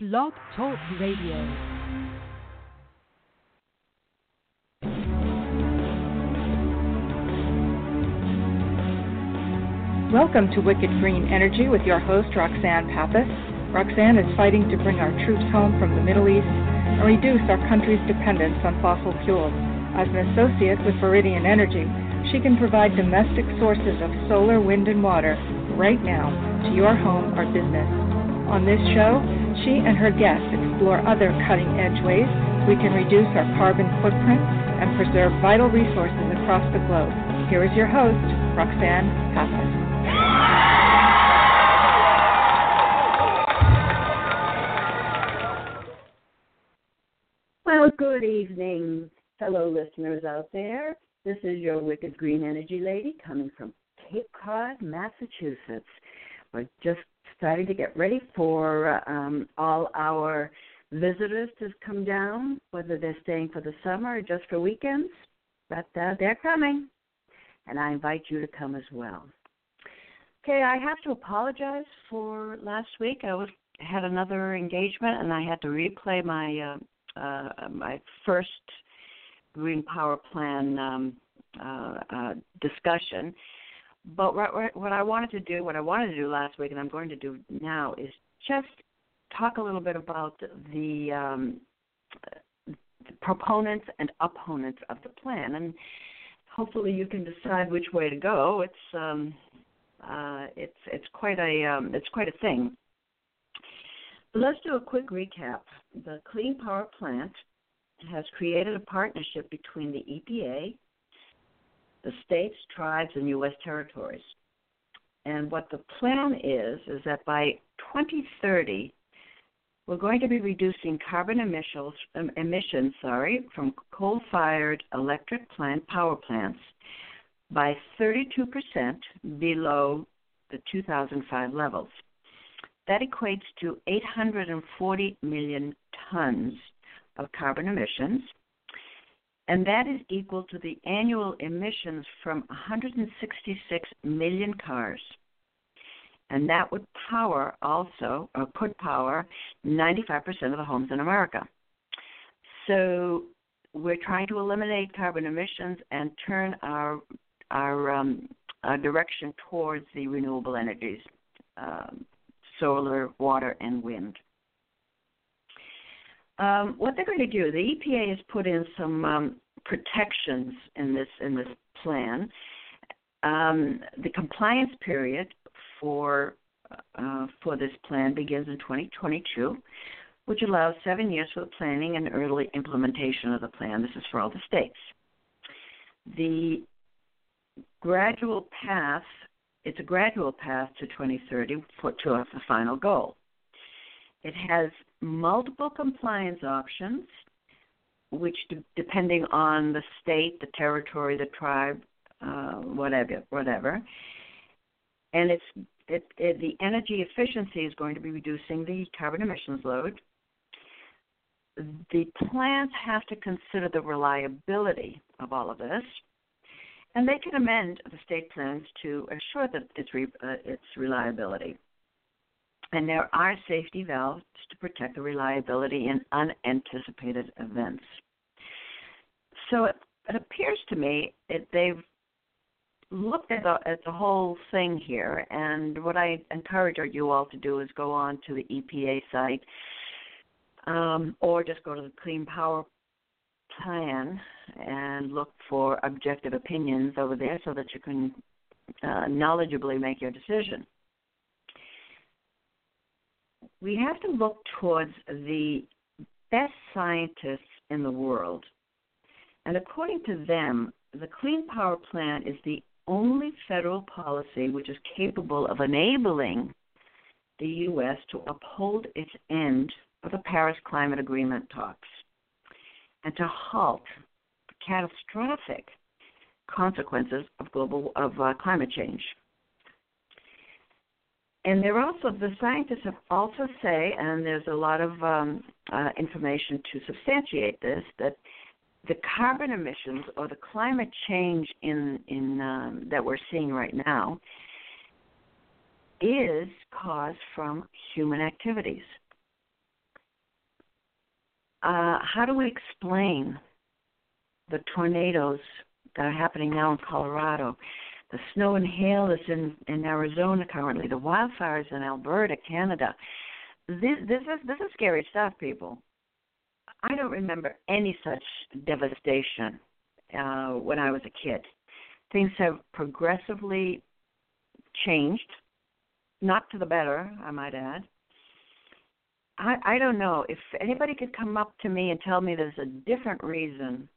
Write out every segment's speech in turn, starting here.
Blog Talk Radio. Welcome to Wicked Green Energy with your host, Roxanne Pappas. Roxanne is fighting to bring our troops home from the Middle East and reduce our country's dependence on fossil fuels. As an associate with Viridian Energy, she can provide domestic sources of solar, wind, and water right now to your home or business. On this show, she and her guests explore other cutting edge ways we can reduce our carbon footprint and preserve vital resources across the globe. Here is your host, Roxanne Pappas. Well, good evening, fellow listeners out there. This is your Wicked Green Energy Lady coming from Cape Cod, Massachusetts. We're just starting to get ready for um, all our visitors to come down, whether they're staying for the summer or just for weekends. But uh, they're coming, and I invite you to come as well. Okay, I have to apologize for last week. I was had another engagement, and I had to replay my uh, uh, my first Green Power Plan um, uh, uh, discussion but what, what I wanted to do, what I wanted to do last week, and I'm going to do now, is just talk a little bit about the, um, the proponents and opponents of the plan, and hopefully you can decide which way to go. It's um, uh, it's it's quite a um, it's quite a thing. But let's do a quick recap. The Clean Power Plant has created a partnership between the EPA, the states, tribes, and U.S. territories. And what the plan is, is that by 2030, we're going to be reducing carbon emissions, um, emissions sorry, from coal-fired electric plant power plants by 32% below the 2005 levels. That equates to 840 million tons of carbon emissions and that is equal to the annual emissions from 166 million cars. And that would power also, or could power, 95% of the homes in America. So we're trying to eliminate carbon emissions and turn our our, um, our direction towards the renewable energies, um, solar, water, and wind. Um, what they're going to do, the EPA has put in some um, protections in this in this plan. Um, the compliance period for uh, for this plan begins in 2022, which allows seven years for the planning and early implementation of the plan. This is for all the states. The gradual path it's a gradual path to 2030 for, to the final goal. It has multiple compliance options, which, depending on the state, the territory, the tribe, uh, whatever, whatever, and it's it, it, the energy efficiency is going to be reducing the carbon emissions load. The plants have to consider the reliability of all of this, and they can amend the state plans to assure that its, re, uh, its reliability and there are safety valves to protect the reliability in unanticipated events. So it, it appears to me that they've looked at the, at the whole thing here, and what I encourage you all to do is go on to the EPA site um, or just go to the Clean Power Plan and look for objective opinions over there so that you can uh, knowledgeably make your decision we have to look towards the best scientists in the world. And according to them, the Clean Power Plan is the only federal policy which is capable of enabling the U.S. to uphold its end of the Paris Climate Agreement talks and to halt catastrophic consequences of global of uh, climate change. And they're also the scientists have also say, and there's a lot of um, uh, information to substantiate this, that the carbon emissions or the climate change in in um, that we're seeing right now is caused from human activities. uh, how do we explain the tornadoes that are happening now in Colorado, the snow and hail that's in, in Arizona currently, the wildfires in Alberta, Canada? This, this is this is scary stuff, people. I don't remember any such devastation uh, when I was a kid. Things have progressively changed, not to the better, I might add. I, I don't know if anybody could come up to me and tell me there's a different reason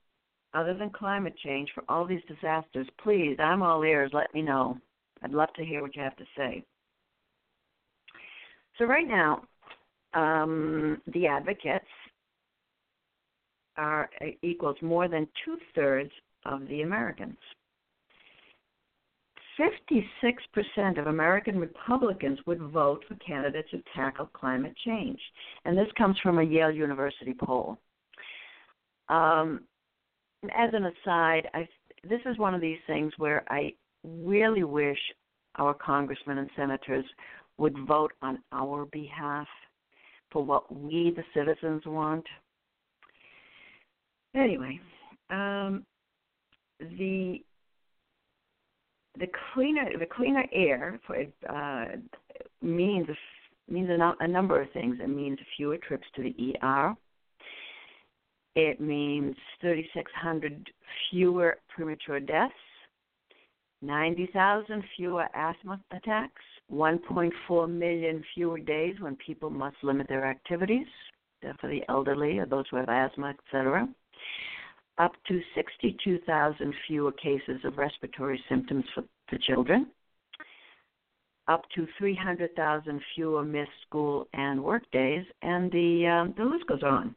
other than climate change for all these disasters. Please, I'm all ears. Let me know. I'd love to hear what you have to say. So right now, um, the advocates are equals more than two thirds of the Americans. 56% of American Republicans would vote for candidates who tackle climate change. And this comes from a Yale University poll. Um, as an aside, I, this is one of these things where I really wish our congressmen and senators would vote on our behalf for what we, the citizens, want. Anyway, um, the the cleaner the cleaner air for uh, means means a, a number of things. It means fewer trips to the ER. It means 3,600 fewer premature deaths, 90,000 fewer asthma attacks, 1.4 million fewer days when people must limit their activities for the elderly or those who have asthma, etc up to 62,000 fewer cases of respiratory symptoms for, for children, up to 300,000 fewer missed school and work days, and the um, the list goes on.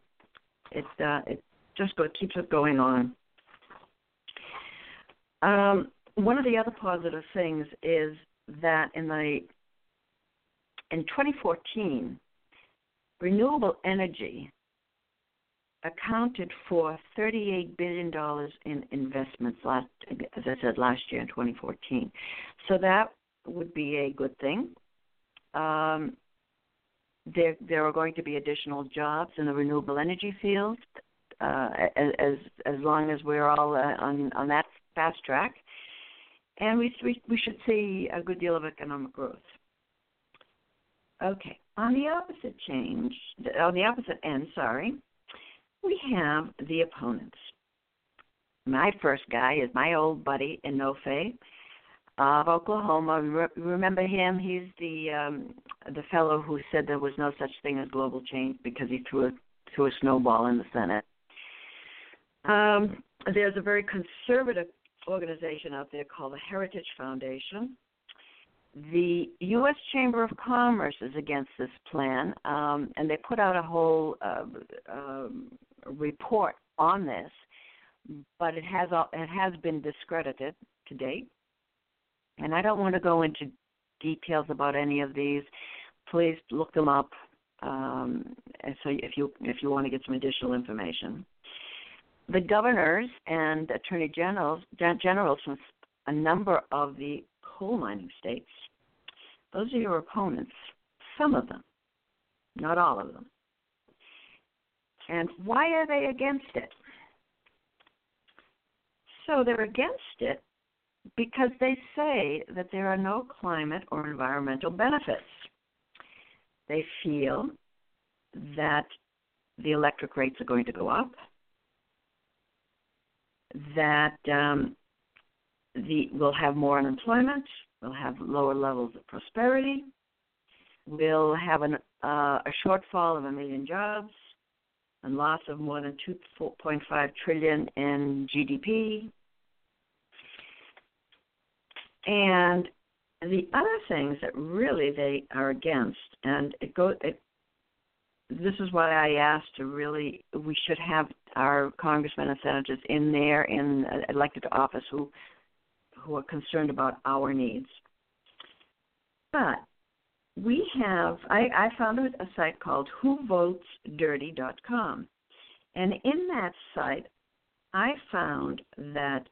It uh, it just go, keeps it going on. Um, one of the other positive things is that in the in 2014, renewable energy accounted for $38 billion in investments last, as I said, last year in 2014. So that would be a good thing. Um, there, there are going to be additional jobs in the renewable energy field uh, as as long as we're all uh, on on that fast track, and we, we we should see a good deal of economic growth. Okay, on the opposite change, on the opposite end, sorry, we have the opponents. My first guy is my old buddy Inhofe of Oklahoma. Remember him? He's the um, the fellow who said there was no such thing as global change because he threw a threw a snowball in the Senate. Um, there's a very conservative organization out there called the Heritage Foundation. The U.S. Chamber of Commerce is against this plan, um, and they put out a whole uh, um, report on this, but it has it has been discredited to date. And I don't want to go into details about any of these. Please look them up. Um, so if you if you want to get some additional information, the governors and attorney generals generals from a number of the coal mining states. Those are your opponents. Some of them, not all of them. And why are they against it? So they're against it because they say that there are no climate or environmental benefits. They feel that the electric rates are going to go up, that um, the, we'll have more unemployment, we'll have lower levels of prosperity, we'll have an, uh, a shortfall of a million jobs, and loss of more than 2.5 trillion in GDP. And the other things that really they are against, and it goes. It, this is why I asked to really. We should have our congressmen and senators in there in uh, elected office who who are concerned about our needs. But we have I, I found a site called whovotesdirty.com and in that site i found that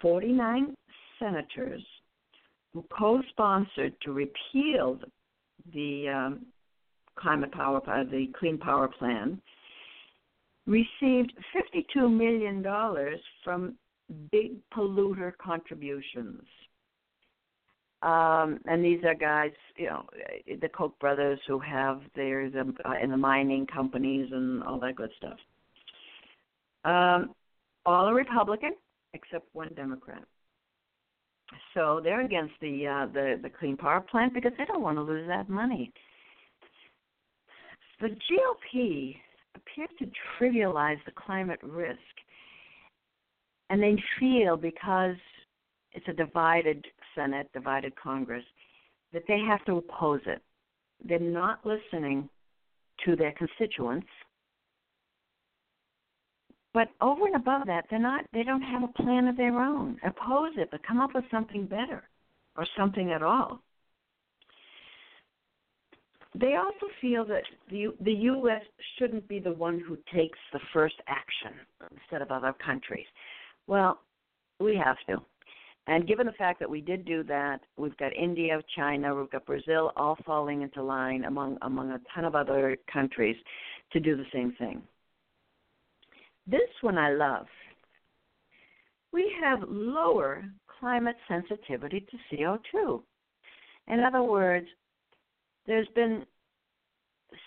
49 senators co-sponsored to repeal the um, climate power uh, the clean power plan received $52 million from big polluter contributions. Um, and these are guys, you know, the Koch brothers who have their the uh, in the mining companies and all that good stuff. Um, all are Republican except one Democrat. So they're against the uh, the the clean power plant because they don't want to lose that money. The GOP appears to trivialize the climate risk, and they feel because it's a divided Senate, divided Congress, that they have to oppose it. They're not listening to their constituents. But over and above that, they're not they don't have a plan of their own. Oppose it, but come up with something better or something at all. They also feel that the the U.S. shouldn't be the one who takes the first action instead of other countries. Well, we have to. And given the fact that we did do that, we've got India, China, we've got Brazil all falling into line among among a ton of other countries to do the same thing. This one I love. We have lower climate sensitivity to CO2. In other words, there's been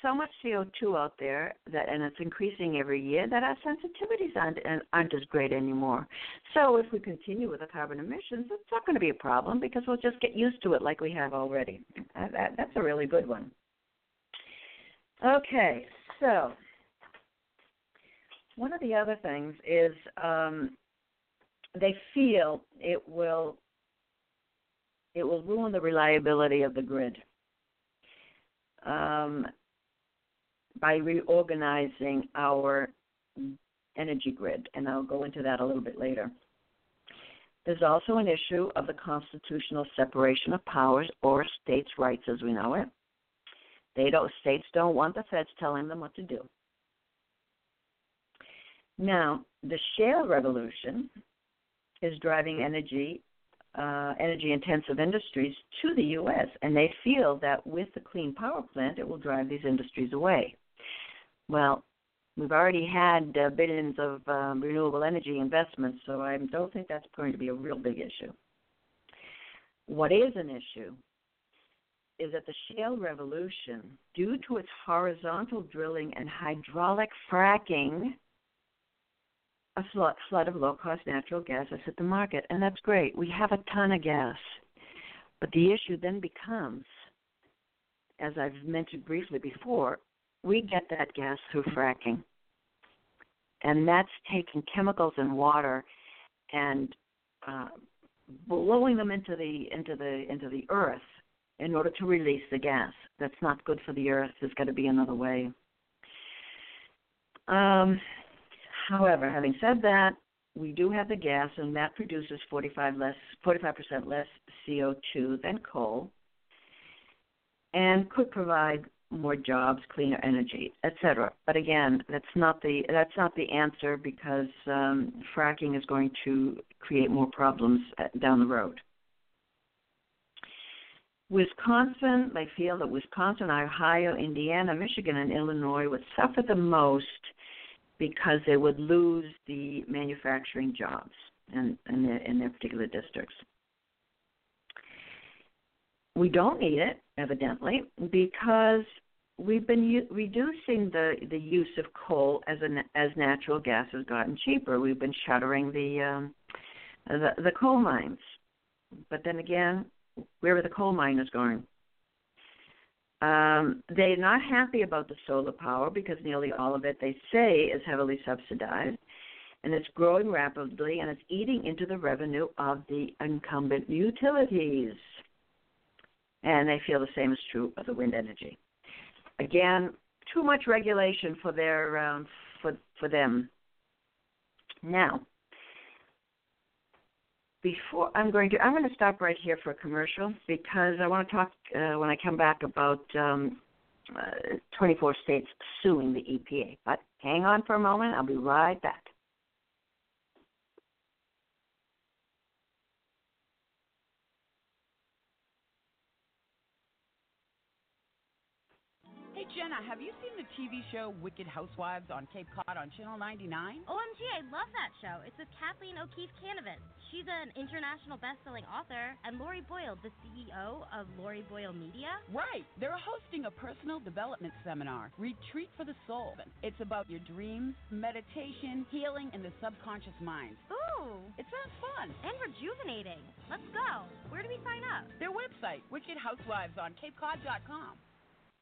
so much CO2 out there that, and it's increasing every year, that our sensitivities aren't, aren't as great anymore. So if we continue with the carbon emissions, it's not going to be a problem because we'll just get used to it like we have already. That, that, that's a really good one. Okay, so one of the other things is um, they feel it will it will ruin the reliability of the grid. Um, by reorganizing our energy grid, and I'll go into that a little bit later. There's also an issue of the constitutional separation of powers or states' rights as we know it. They don't states don't want the feds telling them what to do. Now, the shale revolution is driving energy uh, energy intensive industries to the U.S., and they feel that with the clean power plant, it will drive these industries away. Well, we've already had uh, billions of um, renewable energy investments, so I don't think that's going to be a real big issue. What is an issue is that the shale revolution, due to its horizontal drilling and hydraulic fracking, a flood, of low cost natural gas hit the market, and that's great. We have a ton of gas. But the issue then becomes, as I've mentioned briefly before, we get that gas through fracking. And that's taking chemicals and water and uh, blowing them into the into the into the earth in order to release the gas. That's not good for the earth. There's got to be another way. Um, however, having said that, we do have the gas, and that produces 45 less 45% less CO2 than coal, and could provide more jobs, cleaner energy, etc. But again, that's not the that's not the answer because um, fracking is going to create more problems uh, down the road. Wisconsin, they feel that Wisconsin, Ohio, Indiana, Michigan, and Illinois would suffer the most because they would lose the manufacturing jobs in, in, their, in their particular districts. We don't need it, evidently, because we've been u- reducing the the use of coal as an as natural gas has gotten cheaper. We've been shuttering the um, the, the coal mines, but then again, where are the coal miners going? Um, they're not happy about the solar power because nearly all of it, they say, is heavily subsidized, and it's growing rapidly, and it's eating into the revenue of the incumbent utilities. And they feel the same is true of the wind energy again, too much regulation for their um, for for them. Now, before I'm going to I'm going to stop right here for a commercial because I want to talk uh, when I come back about um, uh, 24 states suing the EPA. But hang on for a moment. I'll be right back. Anna, have you seen the TV show Wicked Housewives on Cape Cod on Channel 99? OMG, I love that show. It's with Kathleen O'Keefe Kanavos. She's an international best-selling author, and Lori Boyle, the CEO of Lori Boyle Media. Right. They're hosting a personal development seminar, Retreat for the Soul. It's about your dreams, meditation, healing, and the subconscious mind. Ooh. It sounds fun. And rejuvenating. Let's go. Where do we sign up? Their website, Wicked Housewives on CapeCod.com.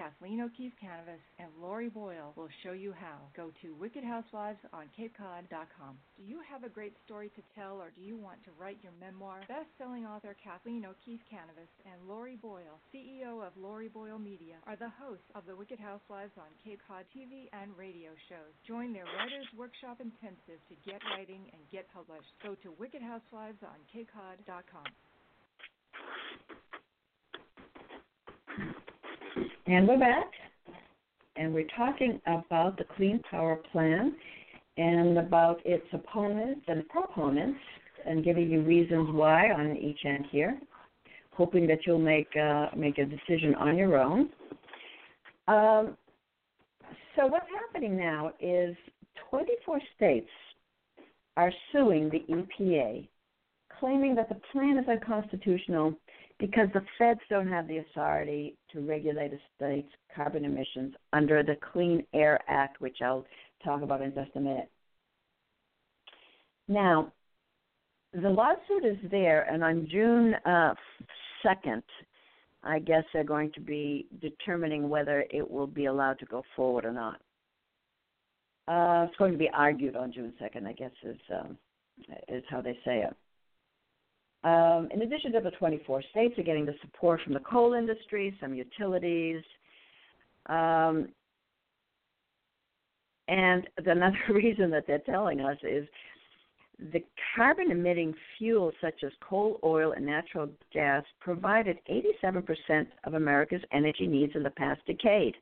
Kathleen O'Keefe Kanavos and Lori Boyle will show you how. Go to wickedhousewivesonCapeCod.com. Do you have a great story to tell or do you want to write your memoir? Best-selling author Kathleen O'Keefe Kanavos and Lori Boyle, CEO of Lori Boyle Media, are the hosts of the Wicked Housewives on Cape Cod TV and radio shows. Join their Writers Workshop Intensive to get writing and get published. Go to wickedhousewivesonCapeCod.com. And we're back, and we're talking about the Clean Power Plan and about its opponents and proponents, and giving you reasons why on each end here. Hoping that you'll make uh, make a decision on your own. Um, so what's happening now is 24 states are suing the EPA, claiming that the plan is unconstitutional because the feds don't have the authority to regulate a state's carbon emissions under the Clean Air Act, which I'll talk about in just a minute. Now, the lawsuit is there, and on June uh, 2nd, I guess they're going to be determining whether it will be allowed to go forward or not. Uh, it's going to be argued on June 2nd, I guess, is um, is how they say it. Um, in addition to the 24 states are getting the support from the coal industry, some utilities, um, and another reason that they're telling us is the carbon emitting fuels such as coal, oil, and natural gas provided 87% of America's energy needs in the past decade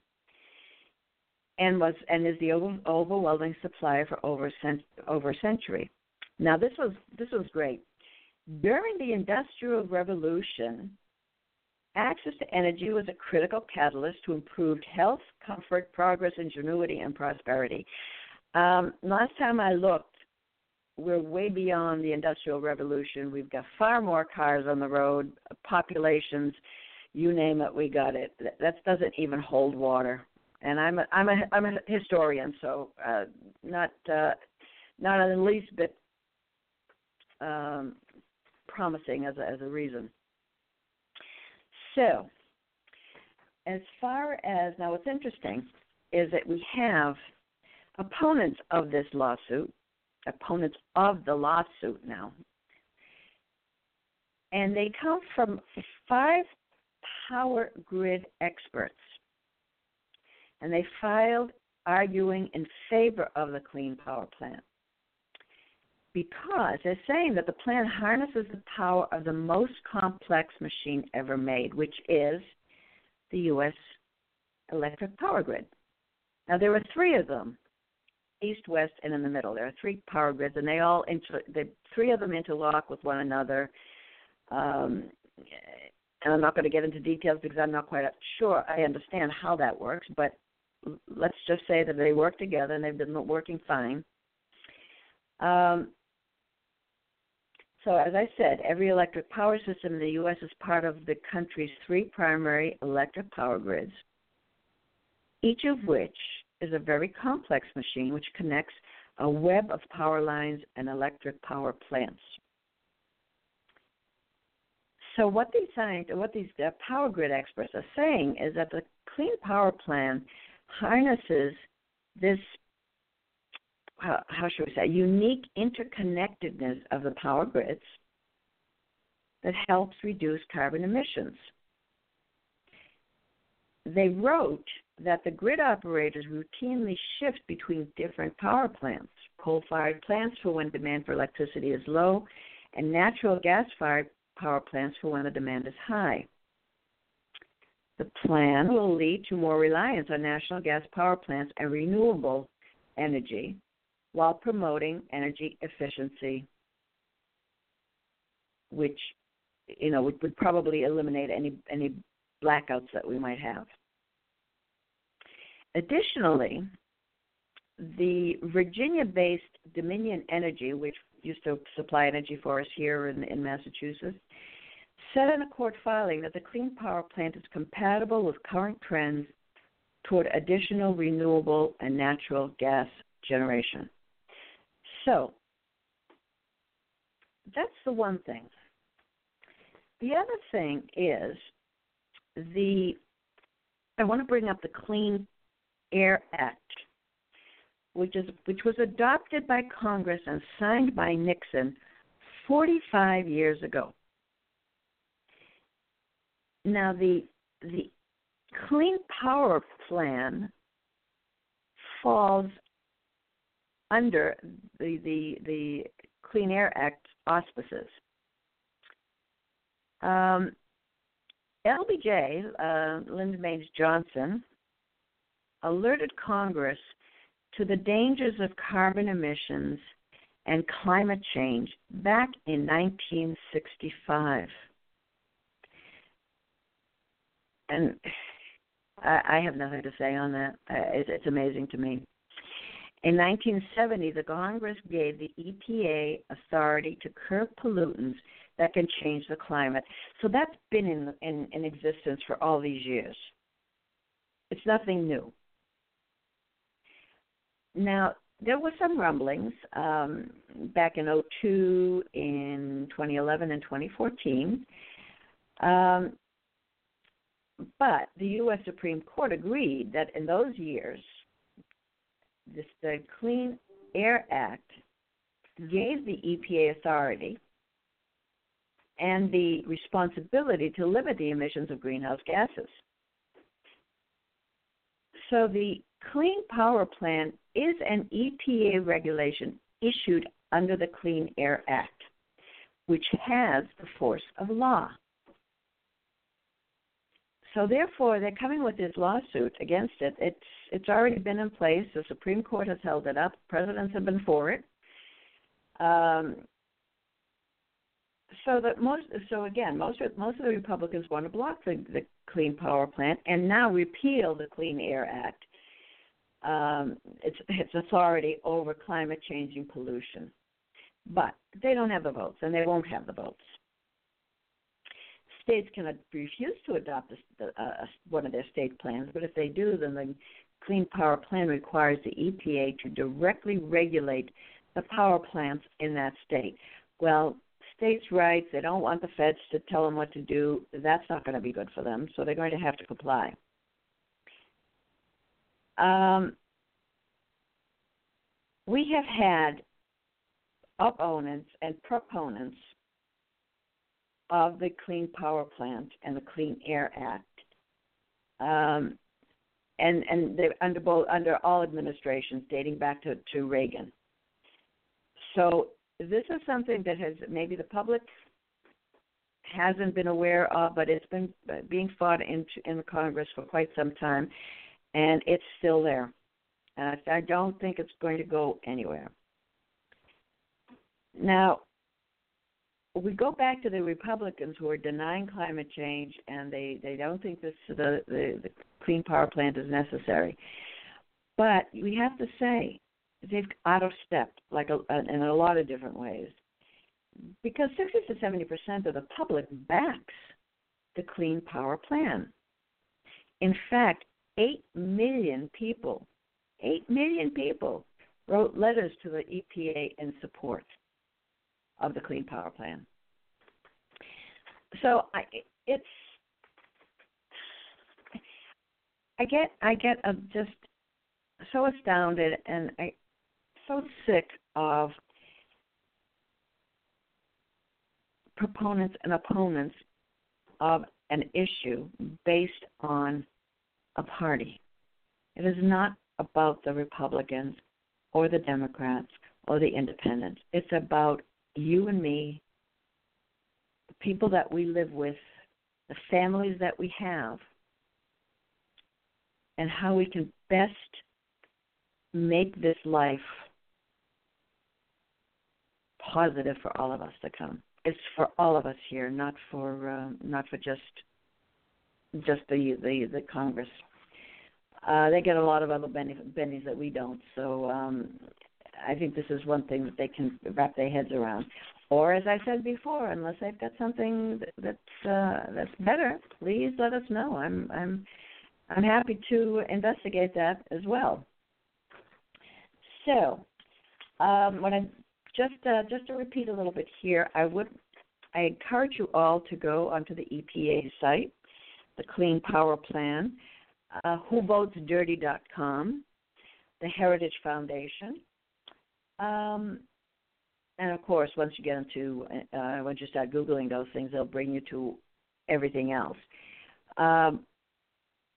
and was and is the overwhelming supplier for over, over a century. Now this was this was great during the Industrial Revolution, access to energy was a critical catalyst to improved health, comfort, progress, ingenuity, and prosperity. Um, last time I looked, we're way beyond the Industrial Revolution. We've got far more cars on the road, populations, you name it, we got it. That doesn't even hold water. And I'm a I'm a I'm a historian, so uh, not uh, not in the least bit um, promising as a, as a reason. So, as far as now, what's interesting is that we have opponents of this lawsuit, opponents of the lawsuit now, and they come from five power grid experts. And they filed arguing in favor of the Clean Power Plan because they're saying that the plan harnesses the power of the most complex machine ever made, which is the U.S. electric power grid. Now, there are three of them east, west, and in the middle. There are three power grids, and they all inter- the three of them interlock with one another. Um, and I'm not going to get into details because I'm not quite sure I understand how that works, but let's just say that they work together and they've been working fine. Um, so, as I said, every electric power system in the U.S. is part of the country's three primary electric power grids, each of which is a very complex machine which connects a web of power lines and electric power plants. So, what these science, what these uh, power grid experts are saying is that the Clean Power Plan harnesses this how, how should we say, unique interconnectedness of the power grids that helps reduce carbon emissions. They wrote that the grid operators routinely shift between different power plants, coal fired plants for when demand for electricity is low, and natural gas fired power plants for when the demand is high. The plan will lead to more reliance on national gas power plants and renewable energy while promoting energy efficiency, which you know would, probably eliminate any any blackouts that we might have. Additionally, the Virginia-based Dominion Energy, which used to supply energy for us here in, in Massachusetts, said in a court filing that the clean power plant is compatible with current trends toward additional renewable and natural gas generation. So, that's the one thing. The other thing is the I want to bring up the Clean Air Act, which is which was adopted by Congress and signed by Nixon 45 years ago. Now the the Clean Power Plan falls under the the the Clean Air Act auspices. Um, LBJ, uh, Lyndon Baines Johnson, alerted Congress to the dangers of carbon emissions and climate change back in 1965. And I, have nothing to say on that. Uh, it's amazing to me. In 1970, the Congress gave the EPA authority to curb pollutants that can change the climate. So that's been in, in, in existence for all these years. It's nothing new. Now, there were some rumblings um, back in 02, in 2011, and 2014. Um, but the U.S. Supreme Court agreed that in those years, this, the Clean Air Act gave the EPA authority and the responsibility to limit the emissions of greenhouse gases. So the Clean Power Plan is an EPA regulation issued under the Clean Air Act, which has the force of law. So therefore, they're coming with this lawsuit against it. It's it's already been in place. The Supreme Court has held it up. Presidents have been for it. Um, so that most so again most of most of the Republicans want to block the, the Clean Power Plant and now repeal the Clean Air Act. Um, its its authority over climate changing pollution, but they don't have the votes and they won't have the votes. States can refuse to adopt the, uh, one of their state plans, but if they do, then the Clean Power Plan requires the EPA to directly regulate the power plants in that state. Well, states' rights. They don't want the feds to tell them what to do. That's not going to be good for them, so they're going to have to comply. Um, we have had opponents and proponents of the Clean Power Plant and the Clean Air Act, um, and and they under both under all administrations dating back to, to Reagan. So this is something that has maybe the public hasn't been aware of, but it's been being fought in in the Congress for quite some time, and it's still there. Uh, I don't think it's going to go anywhere. Now, we go back to the Republicans who are denying climate change, and they they don't think this the the, the clean power plant is necessary. But we have to say they've out of step, like a, in a lot of different ways, because 60 to 70 percent of the public backs the Clean Power Plan. In fact, 8 million people, 8 million people wrote letters to the EPA in support of the Clean Power Plan. So I, it's I get I get a, just so astounded and I so sick of proponents and opponents of an issue based on a party. It is not about the Republicans or the Democrats or the independents. It's about you and me, the people that we live with, the families that we have, and how we can best make this life positive for all of us to come. It's for all of us here, not for uh, not for just just the the the Congress. Uh, they get a lot of other bennies that we don't. So um, I think this is one thing that they can wrap their heads around. Or as I said before, unless they've got something that's uh, that's better, please let us know. I'm I'm I'm happy to investigate that as well. So, um, when I just uh, just to repeat a little bit here, I would I encourage you all to go onto the EPA site, the Clean Power Plan, uh, WhoVotesDirty.com, the Heritage Foundation, um, and of course, once you get into uh, once you start googling those things, they'll bring you to everything else. Um,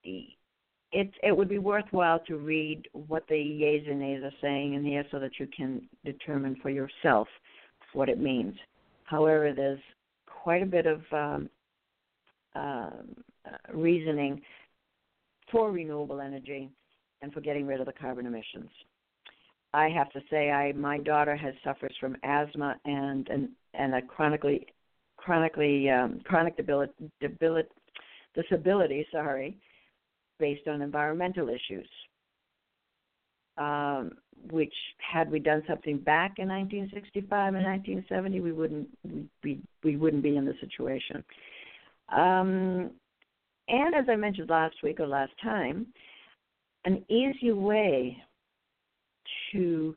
it it would be worthwhile to read what the yeas and nays are saying in here so that you can determine for yourself what it means. However, there's quite a bit of um, uh, reasoning for renewable energy and for getting rid of the carbon emissions. I have to say, I my daughter has suffers from asthma and and and a chronically chronically um, chronic debility disability. Sorry, based on environmental issues. Um, which had we done something back in 1965 and 1970, we wouldn't we we wouldn't be in the situation. Um, and as I mentioned last week or last time, an easy way to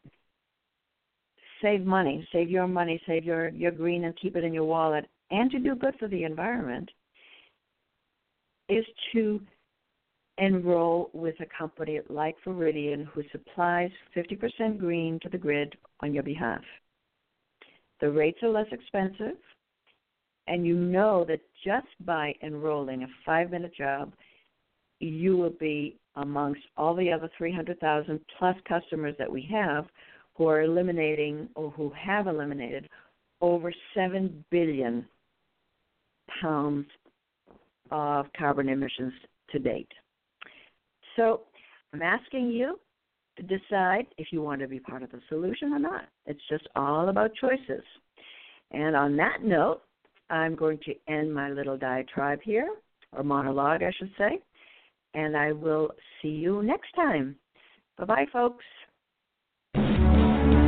save money, save your money, save your, your green and keep it in your wallet, and to do good for the environment is to enroll with a company like Viridian who supplies 50% green to the grid on your behalf. The rates are less expensive, and you know that just by enrolling a five minute job, you will be amongst all the other 300,000 plus customers that we have who are eliminating or who have eliminated over 7 billion pounds of carbon emissions to date. So I'm asking you to decide if you want to be part of the solution or not. It's just all about choices. And on that note, I'm going to end my little diatribe here, or monologue, I should say and I will see you next time. Bye bye, folks.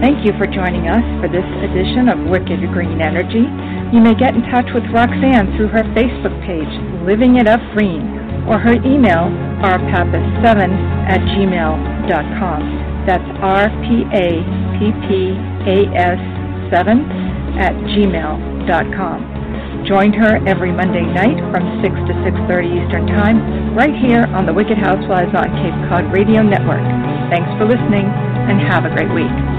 Thank you for joining us for this edition of Wicked Green Energy. You may get in touch with Roxanne through her Facebook page, Living It Up Green, or her email, rpappas7 at gmail.com. That's R-P-A-P-P-A-S 7 at gmail.com. Join her every Monday night from 6 to 6.30 Eastern Time, right here on the Wicked Housewives on Cape Cod Radio Network. Thanks for listening, and have a great week.